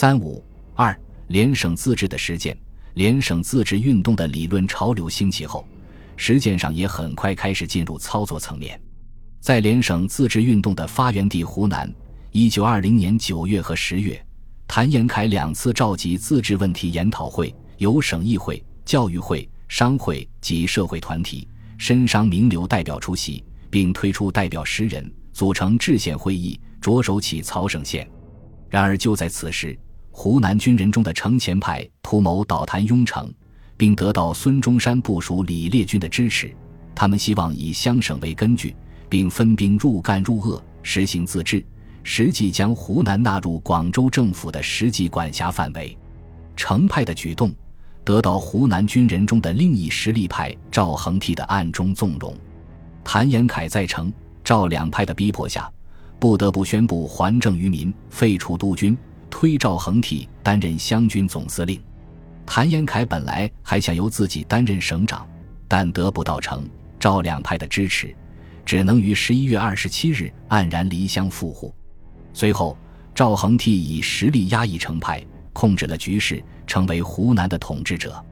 三五二联省自治的实践，联省自治运动的理论潮流兴起后，实践上也很快开始进入操作层面。在联省自治运动的发源地湖南，一九二零年九月和十月，谭延闿两次召集自治问题研讨会，由省议会、教育会、商会及社会团体、绅商名流代表出席，并推出代表十人，组成制宪会议，着手起草省宪。然而就在此时，湖南军人中的程前派图谋倒谭雍城，并得到孙中山部署李烈军的支持。他们希望以湘省为根据，并分兵入赣入鄂，实行自治，实际将湖南纳入广州政府的实际管辖范围。程派的举动，得到湖南军人中的另一实力派赵恒惕的暗中纵容。谭延闿在程、赵两派的逼迫下，不得不宣布还政于民，废除督军。推赵恒惕担任湘军总司令，谭延闿本来还想由自己担任省长，但得不到成赵两派的支持，只能于十一月二十七日黯然离乡赴沪。随后，赵恒惕以实力压抑程派，控制了局势，成为湖南的统治者。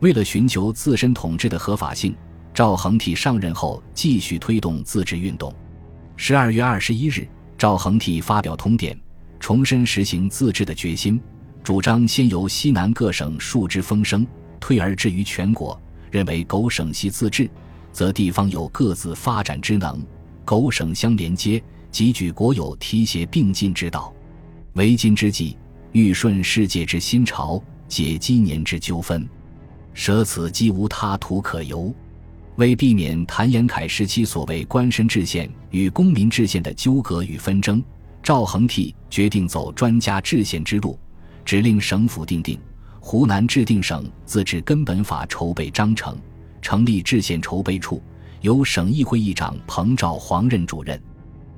为了寻求自身统治的合法性，赵恒惕上任后继续推动自治运动。十二月二十一日，赵恒惕发表通电。重申实行自治的决心，主张先由西南各省树之风声，退而至于全国。认为苟省系自治，则地方有各自发展之能；苟省相连接，即举国有提携并进之道。为今之计，欲顺世界之新潮，解积年之纠纷，舍此即无他途可由。为避免谭延闿时期所谓官绅制宪与公民制宪的纠葛与纷争。赵恒惕决定走专家制宪之路，指令省府定定湖南制定省自治根本法筹备章程，成立制宪筹备处，由省议会议长彭兆煌任主任。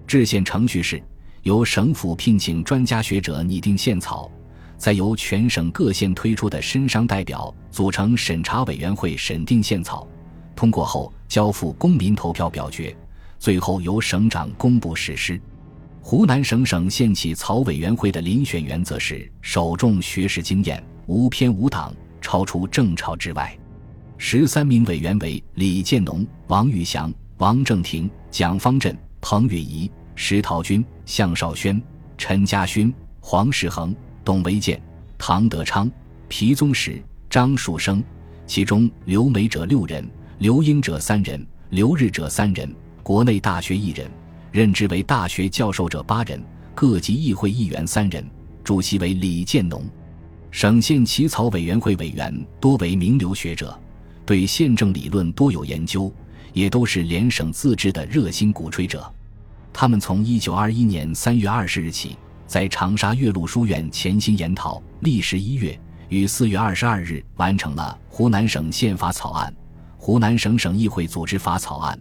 制宪程序是由省府聘请专家学者拟定宪草，再由全省各县推出的绅商代表组成审查委员会审定宪草，通过后交付公民投票表决，最后由省长公布实施。湖南省省县起草委员会的遴选原则是首重学识经验，无偏无党，超出正朝之外。十三名委员为李建农、王玉祥、王正廷、蒋方震、彭允仪、石陶军、向少轩、陈家勋、黄世恒、董维建、唐德昌、皮宗实、张树生，其中留美者六人，留英者三人，留日者三人，国内大学一人。任职为大学教授者八人，各级议会议员三人，主席为李建农。省县起草委员会委员多为名流学者，对宪政理论多有研究，也都是联省自治的热心鼓吹者。他们从一九二一年三月二十日起，在长沙岳麓书院潜心研讨，历时一月，于四月二十二日完成了《湖南省宪法草案》《湖南省省议会组织法草案》。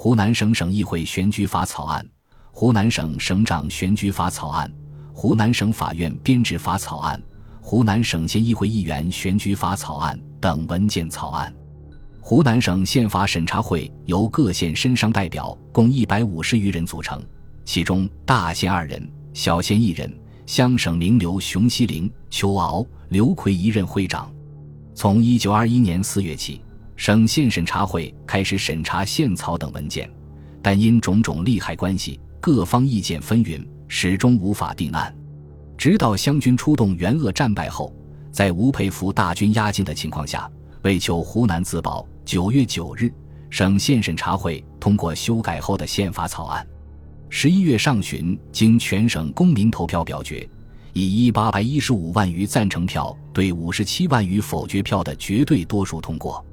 湖南省省议会选举法草案、湖南省省长选举法草案、湖南省法院编制法草案、湖南省县议会议员选举法草案等文件草案。湖南省宪法审查会由各县绅商代表共一百五十余人组成，其中大县二人，小县一人。乡省名流熊希龄、邱敖、刘奎一任会长。从一九二一年四月起。省县审查会开始审查宪草等文件，但因种种利害关系，各方意见纷纭，始终无法定案。直到湘军出动援鄂战败后，在吴佩孚大军压境的情况下，为求湖南自保，九月九日，省县审查会通过修改后的宪法草案。十一月上旬，经全省公民投票表决，以一八百一十五万余赞成票对五十七万余否决票的绝对多数通过。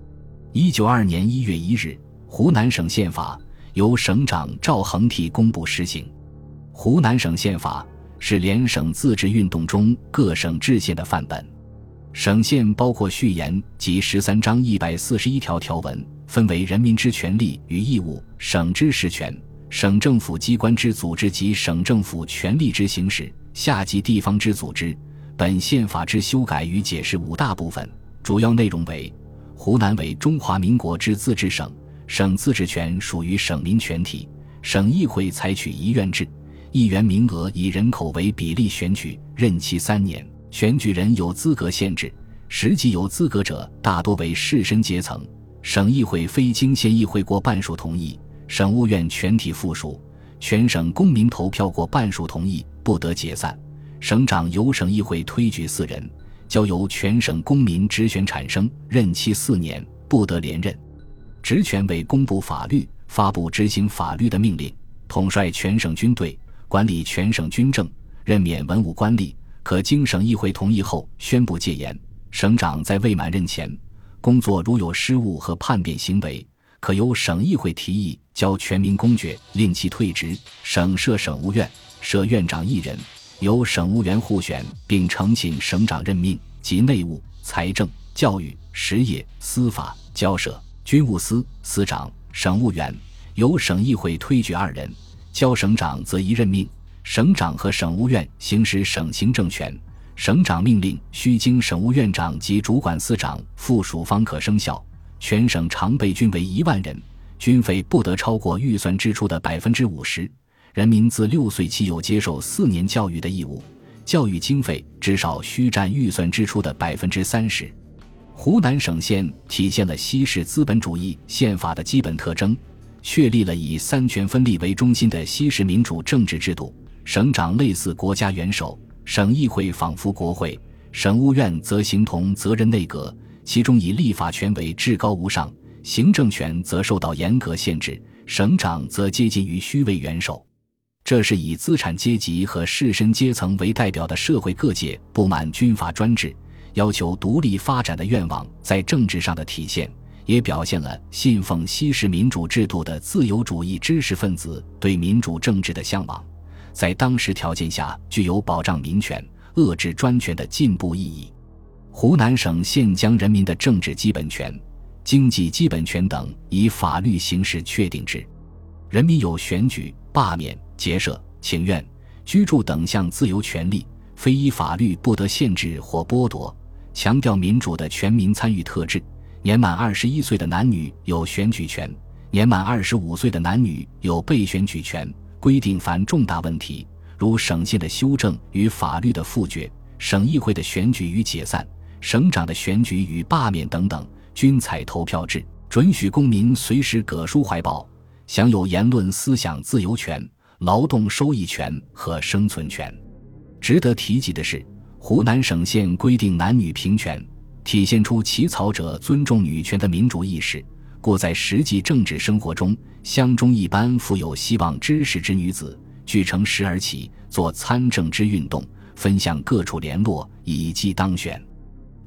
一九二年一月一日，湖南省宪法由省长赵恒惕公布施行。湖南省宪法是联省自治运动中各省制宪的范本。省宪包括序言及十三章一百四十一条条文，分为人民之权利与义务、省之实权、省政府机关之组织及省政府权力之行使、下级地方之组织。本宪法之修改与解释五大部分，主要内容为。湖南为中华民国之自治省，省自治权属于省民全体。省议会采取一院制，议员名额以人口为比例选举，任期三年，选举人有资格限制，实际有资格者大多为士绅阶层。省议会非经县议会过半数同意，省务院全体附属，全省公民投票过半数同意，不得解散。省长由省议会推举四人，交由全省公民直选产生，任期四年，不得连任。职权为公布法律、发布执行法律的命令，统帅全省军队，管理全省军政，任免文武官吏，可经省议会同意后宣布戒严。省长在未满任前。工作如有失误和叛变行为，可由省议会提议交全民公决，令其退职。省设省务院，设院长一人，由省务员互选，并呈请省长任命及内务、财政、教育、实业、司法、交涉、军务司司长、省务员，由省议会推举二人，交省长则一任命。省长和省务院行使省行政权。省长命令须经省务院长及主管司长附属方可生效。全省常备军为一万人，军费不得超过预算支出的百分之五十。人民自六岁起有接受四年教育的义务，教育经费至少需占预算支出的百分之三十。湖南省县体现了西式资本主义宪法的基本特征，确立了以三权分立为中心的西式民主政治制度。省长类似国家元首。省议会仿佛国会，省务院则形同责任内阁，其中以立法权为至高无上，行政权则受到严格限制，省长则接近于虚位元首。这是以资产阶级和士绅阶层为代表的社会各界不满军阀专制、要求独立发展的愿望在政治上的体现，也表现了信奉西式民主制度的自由主义知识分子对民主政治的向往。在当时条件下，具有保障民权、遏制专权的进步意义。湖南省现将人民的政治基本权、经济基本权等以法律形式确定之，人民有选举、罢免、结社、请愿、居住等项自由权利，非依法律不得限制或剥夺。强调民主的全民参与特质。年满二十一岁的男女有选举权，年满二十五岁的男女有被选举权。规定凡重大问题，如省县的修正与法律的复决、省议会的选举与解散、省长的选举与罢免等等，均采投票制，准许公民随时葛书怀抱，享有言论思想自由权、劳动收益权和生存权。值得提及的是，湖南省县规定男女平权，体现出起草者尊重女权的民主意识。故在实际政治生活中，乡中一般富有希望知识之女子，俱乘时而起，做参政之运动，分向各处联络，以及当选。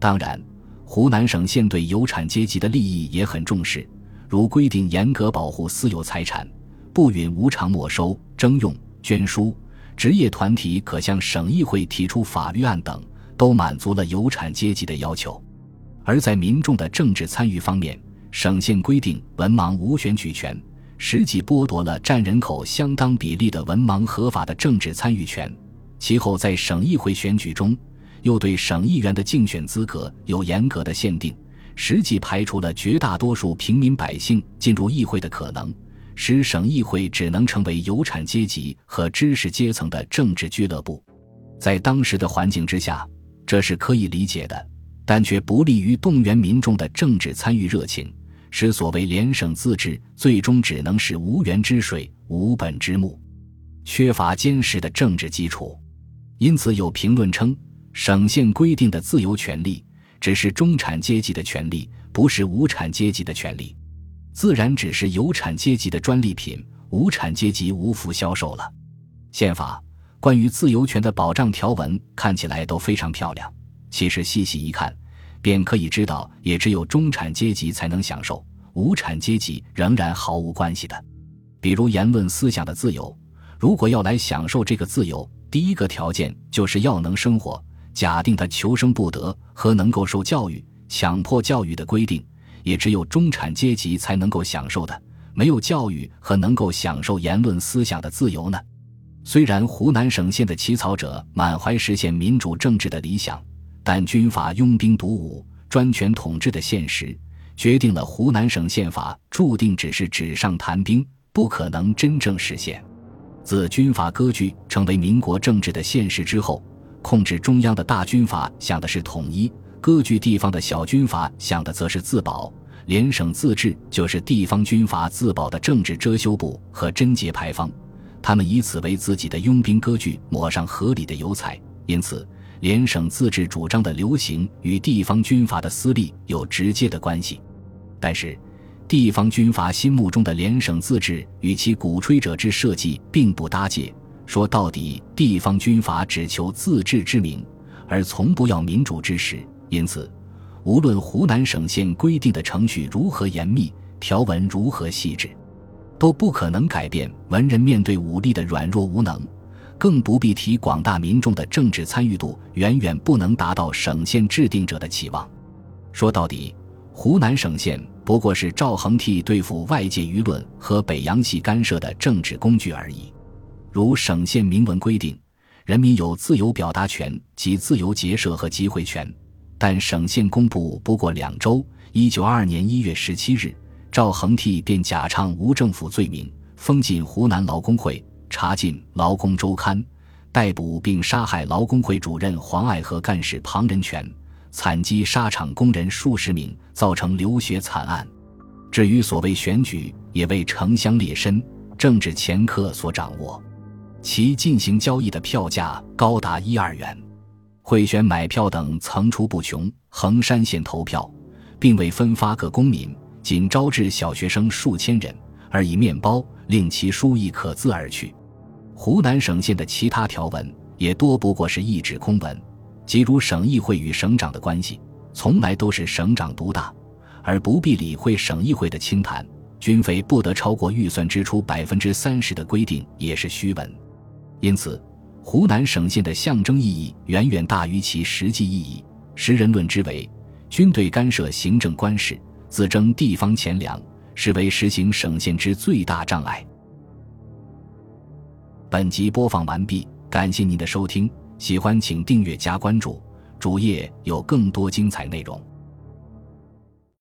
当然，湖南省县对有产阶级的利益也很重视，如规定严格保护私有财产，不允无偿没收、征用、捐书，职业团体可向省议会提出法律案等，都满足了有产阶级的要求。而在民众的政治参与方面，省县规定文盲无选举权，实际剥夺了占人口相当比例的文盲合法的政治参与权。其后在省议会选举中，又对省议员的竞选资格有严格的限定，实际排除了绝大多数平民百姓进入议会的可能，使省议会只能成为有产阶级和知识阶层的政治俱乐部。在当时的环境之下，这是可以理解的，但却不利于动员民众的政治参与热情。使所谓联省自治最终只能是无源之水、无本之木，缺乏坚实的政治基础。因此，有评论称，省县规定的自由权利只是中产阶级的权利，不是无产阶级的权利，自然只是有产阶级的专利品，无产阶级无福消受了。宪法关于自由权的保障条文看起来都非常漂亮，其实细细一看。便可以知道，也只有中产阶级才能享受，无产阶级仍然毫无关系的。比如言论思想的自由，如果要来享受这个自由，第一个条件就是要能生活。假定他求生不得和能够受教育，强迫教育的规定，也只有中产阶级才能够享受的。没有教育和能够享受言论思想的自由呢？虽然湖南省县的起草者满怀实现民主政治的理想。但军阀拥兵独武、专权统治的现实，决定了湖南省宪法注定只是纸上谈兵，不可能真正实现。自军阀割据成为民国政治的现实之后，控制中央的大军阀想的是统一，割据地方的小军阀想的则是自保。联省自治就是地方军阀自保的政治遮羞布和贞节牌坊，他们以此为自己的拥兵割据抹上合理的油彩。因此，联省自治主张的流行与地方军阀的私利有直接的关系。但是，地方军阀心目中的联省自治与其鼓吹者之设计并不搭界。说到底，地方军阀只求自治之名，而从不要民主之实。因此，无论湖南省县规定的程序如何严密，条文如何细致，都不可能改变文人面对武力的软弱无能，更不必提广大民众的政治参与度远远不能达到省县制定者的期望。说到底，湖南省县不过是赵恒惕对付外界舆论和北洋系干涉的政治工具而已。如省县明文规定，人民有自由表达权及自由结社和集会权，但省县公布不过两周，一九二二年一月十七日，赵恒惕便假唱无政府罪名，封禁湖南劳工会，查禁《劳工周刊》，逮捕并杀害劳工会主任黄爱和干事庞仁全，惨击沙场工人数十名，造成流血惨案。至于所谓选举，也为城乡劣绅、政治前科所掌握。其进行交易的票价高达一二元，贿选买票等层出不穷。衡山县投票，并未分发各公民，仅招致小学生数千人，而以面包令其书意可自而去。湖南省县的其他条文也多不过是一纸空文，即如省议会与省长的关系，从来都是省长独大，而不必理会省议会的清谈。军费不得超过预算支出百分之三十的规定也是虚文。因此，湖南省县的象征意义远远大于其实际意义。时人论之为军队干涉行政官事，自征地方钱粮，是为实行省县之最大障碍。本集播放完毕，感谢您的收听，喜欢请订阅加关注，主页有更多精彩内容。